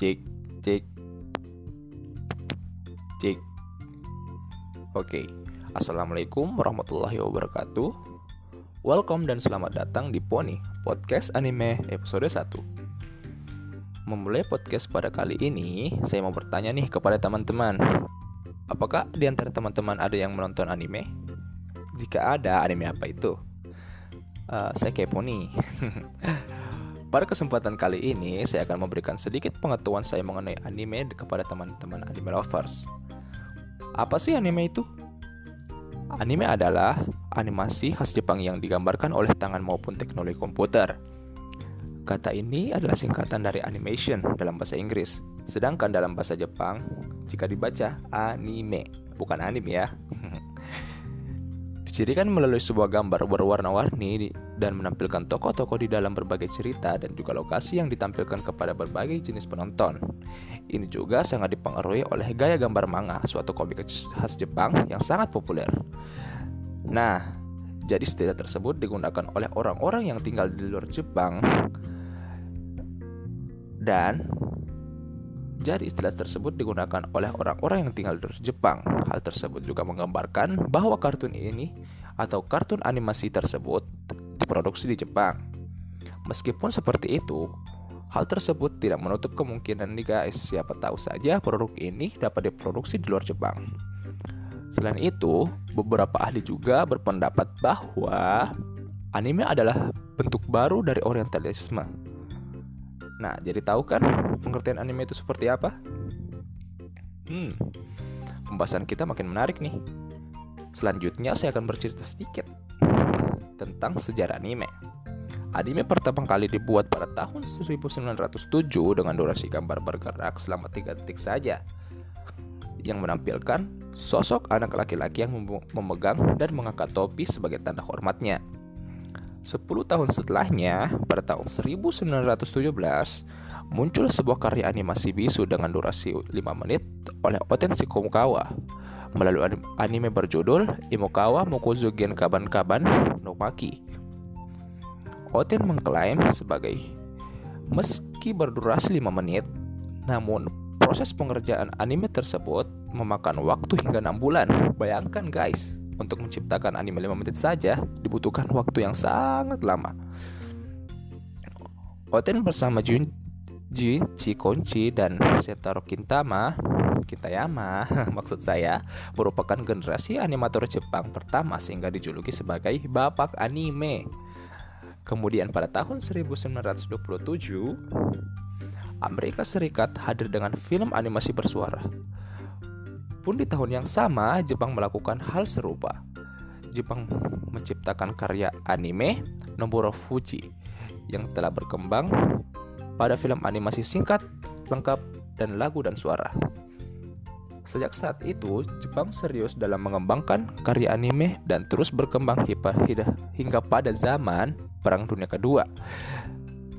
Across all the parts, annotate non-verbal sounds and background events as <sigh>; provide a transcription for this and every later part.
Cik, cik, cik. Oke, assalamualaikum warahmatullahi wabarakatuh. Welcome dan selamat datang di Pony Podcast Anime episode 1. Memulai podcast pada kali ini, saya mau bertanya nih kepada teman-teman. Apakah di antara teman-teman ada yang menonton anime? Jika ada, anime apa itu? Uh, saya kepo nih. <laughs> Pada kesempatan kali ini, saya akan memberikan sedikit pengetahuan saya mengenai anime kepada teman-teman anime lovers. Apa sih anime itu? Anime adalah animasi khas Jepang yang digambarkan oleh tangan maupun teknologi komputer. Kata ini adalah singkatan dari animation dalam bahasa Inggris, sedangkan dalam bahasa Jepang jika dibaca anime, bukan anime ya. <laughs> Dicirikan melalui sebuah gambar berwarna-warni dan menampilkan tokoh-tokoh di dalam berbagai cerita dan juga lokasi yang ditampilkan kepada berbagai jenis penonton. Ini juga sangat dipengaruhi oleh gaya gambar manga, suatu komik khas Jepang yang sangat populer. Nah, jadi istilah tersebut digunakan oleh orang-orang yang tinggal di luar Jepang dan jadi istilah tersebut digunakan oleh orang-orang yang tinggal di Jepang. Hal tersebut juga menggambarkan bahwa kartun ini atau kartun animasi tersebut diproduksi di Jepang. Meskipun seperti itu, hal tersebut tidak menutup kemungkinan nih guys, siapa tahu saja produk ini dapat diproduksi di luar Jepang. Selain itu, beberapa ahli juga berpendapat bahwa anime adalah bentuk baru dari orientalisme Nah, jadi tahu kan pengertian anime itu seperti apa? Hmm, pembahasan kita makin menarik nih. Selanjutnya saya akan bercerita sedikit tentang sejarah anime. Anime pertama kali dibuat pada tahun 1907 dengan durasi gambar bergerak selama 3 detik saja yang menampilkan sosok anak laki-laki yang memegang dan mengangkat topi sebagai tanda hormatnya. 10 tahun setelahnya, pada tahun 1917, muncul sebuah karya animasi bisu dengan durasi 5 menit oleh Oten Shikomukawa melalui anime berjudul Imokawa Mokuzu Gen Kaban Kaban no Maki. Oten mengklaim sebagai meski berdurasi 5 menit, namun proses pengerjaan anime tersebut memakan waktu hingga 6 bulan. Bayangkan guys, untuk menciptakan anime 5 menit saja dibutuhkan waktu yang sangat lama. Oten bersama Jun Jin Chikonchi dan Setaro Kintama Kintayama <laughs> maksud saya merupakan generasi animator Jepang pertama sehingga dijuluki sebagai bapak anime. Kemudian pada tahun 1927 Amerika Serikat hadir dengan film animasi bersuara pun di tahun yang sama, Jepang melakukan hal serupa. Jepang menciptakan karya anime Noboro Fuji yang telah berkembang pada film animasi singkat, lengkap, dan lagu dan suara. Sejak saat itu, Jepang serius dalam mengembangkan karya anime dan terus berkembang hingga pada zaman Perang Dunia Kedua.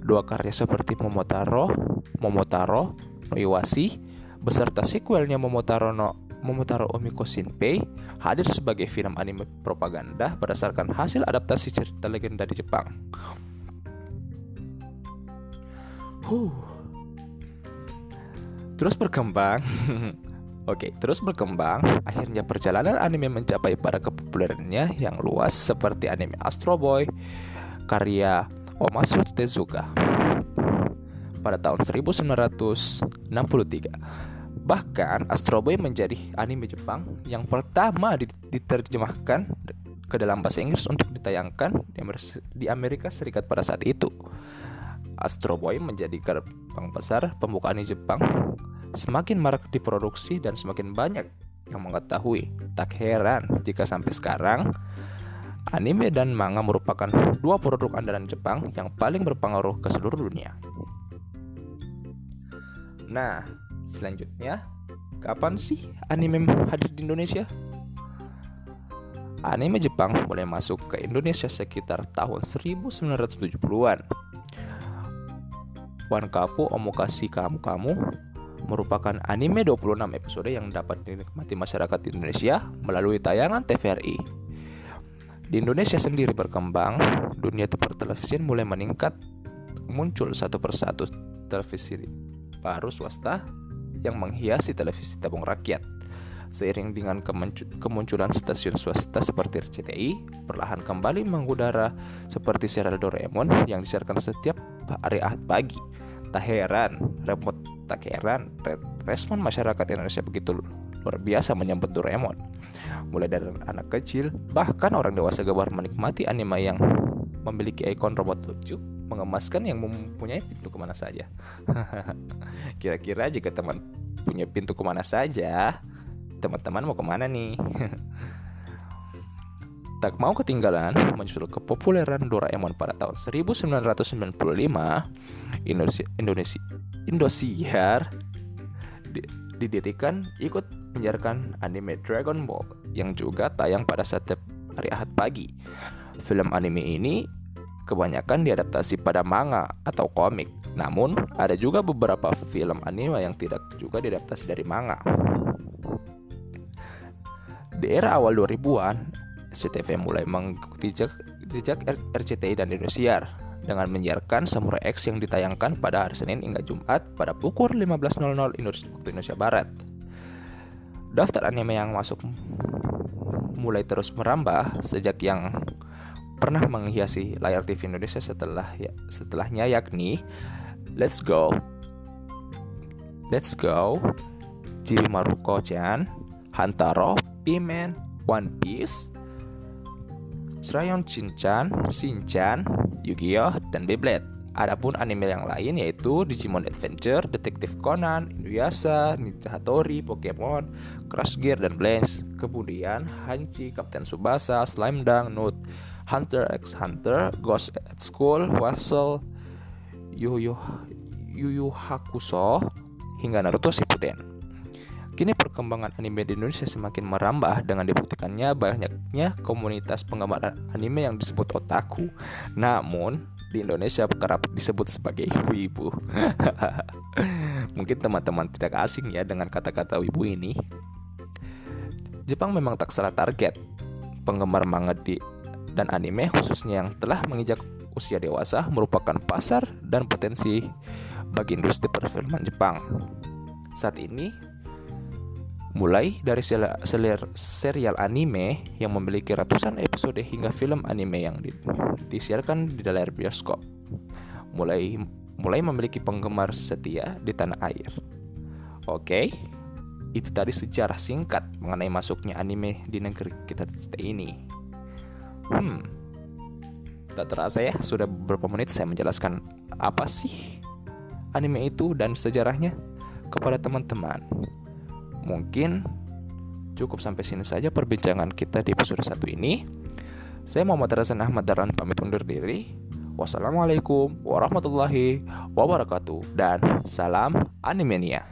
Dua karya seperti Momotaro, Momotaro no Iwashi, beserta sequelnya Momotaro no Momotaro Omiko Shinpei hadir sebagai film anime propaganda berdasarkan hasil adaptasi cerita legenda di Jepang. Huh. Terus berkembang. <laughs> Oke, terus berkembang, akhirnya perjalanan anime mencapai pada kepopulerannya yang luas seperti anime Astro Boy karya Omasu Tezuka pada tahun 1963. Bahkan Astro Boy menjadi anime Jepang yang pertama diterjemahkan ke dalam bahasa Inggris untuk ditayangkan di Amerika Serikat pada saat itu. Astro Boy menjadi gerbang besar pembukaan Jepang semakin marak diproduksi dan semakin banyak yang mengetahui. Tak heran jika sampai sekarang anime dan manga merupakan dua produk andalan Jepang yang paling berpengaruh ke seluruh dunia. Nah, Selanjutnya, kapan sih anime hadir di Indonesia? Anime Jepang mulai masuk ke Indonesia sekitar tahun 1970-an. Wankapu Omokashi Kamu Kamu merupakan anime 26 episode yang dapat dinikmati masyarakat Indonesia melalui tayangan TVRI. Di Indonesia sendiri berkembang, dunia pertelevisian mulai meningkat, muncul satu persatu televisi baru swasta yang menghiasi televisi tabung rakyat. Seiring dengan kemunculan stasiun swasta seperti RCTI, perlahan kembali mengudara seperti serial Doraemon yang disiarkan setiap hari Ahad pagi. Tak heran, repot tak heran, respon masyarakat Indonesia begitu luar biasa menyambut Doraemon. Mulai dari anak kecil, bahkan orang dewasa gemar menikmati anime yang memiliki ikon robot lucu, mengemaskan yang mempunyai pintu ke mana saja. <laughs> Kira-kira jika teman punya pintu ke mana saja, teman-teman mau ke mana nih? <laughs> tak mau ketinggalan menyusul kepopuleran Doraemon pada tahun 1995, Indonesia Indonesia Indosiar didirikan ikut menyiarkan anime Dragon Ball yang juga tayang pada setiap hari Ahad pagi. Film anime ini kebanyakan diadaptasi pada manga atau komik. Namun, ada juga beberapa film anime yang tidak juga diadaptasi dari manga. Di era awal 2000-an, SCTV mulai mengikuti jejak, jejak RCTI dan Indosiar dengan menyiarkan Samurai X yang ditayangkan pada hari Senin hingga Jumat pada pukul 15.00 waktu Indonesia Barat. Daftar anime yang masuk mulai terus merambah sejak yang pernah menghiasi layar TV Indonesia setelah ya, setelahnya yakni Let's Go, Let's Go, Maruko-chan, Hantaro, Pimen, One Piece, Crayon Shinchan, Shinchan, Yu-Gi-Oh, dan Beyblade. Adapun anime yang lain yaitu Digimon Adventure, Detective Conan, Inuyasha, Ninja Hattori, Pokemon, Crash Gear, dan Blaze. Kemudian Hanchi, Captain Subasa, Slime Dunk, Note, Hunter x Hunter, Ghost at School, Wessel, Yu Yu Yu Hakusho, hingga Naruto Shippuden. Kini perkembangan anime di Indonesia semakin merambah dengan dibuktikannya banyaknya komunitas penggemar anime yang disebut otaku. Namun, di Indonesia kerap disebut sebagai wibu. <laughs> Mungkin teman-teman tidak asing ya dengan kata-kata wibu ini. Jepang memang tak salah target penggemar manga di dan anime khususnya yang telah menginjak usia dewasa merupakan pasar dan potensi bagi industri perfilman Jepang. Saat ini Mulai dari serial anime yang memiliki ratusan episode hingga film anime yang di, disiarkan di layar bioskop. Mulai mulai memiliki penggemar setia di tanah air. Oke, itu tadi sejarah singkat mengenai masuknya anime di negeri kita ini. Hmm, tak terasa ya, sudah beberapa menit saya menjelaskan apa sih anime itu dan sejarahnya kepada teman-teman. Mungkin cukup sampai sini saja perbincangan kita di episode satu ini. Saya Muhammad Rasan Ahmad Daran pamit undur diri. Wassalamualaikum warahmatullahi wabarakatuh dan salam animenia.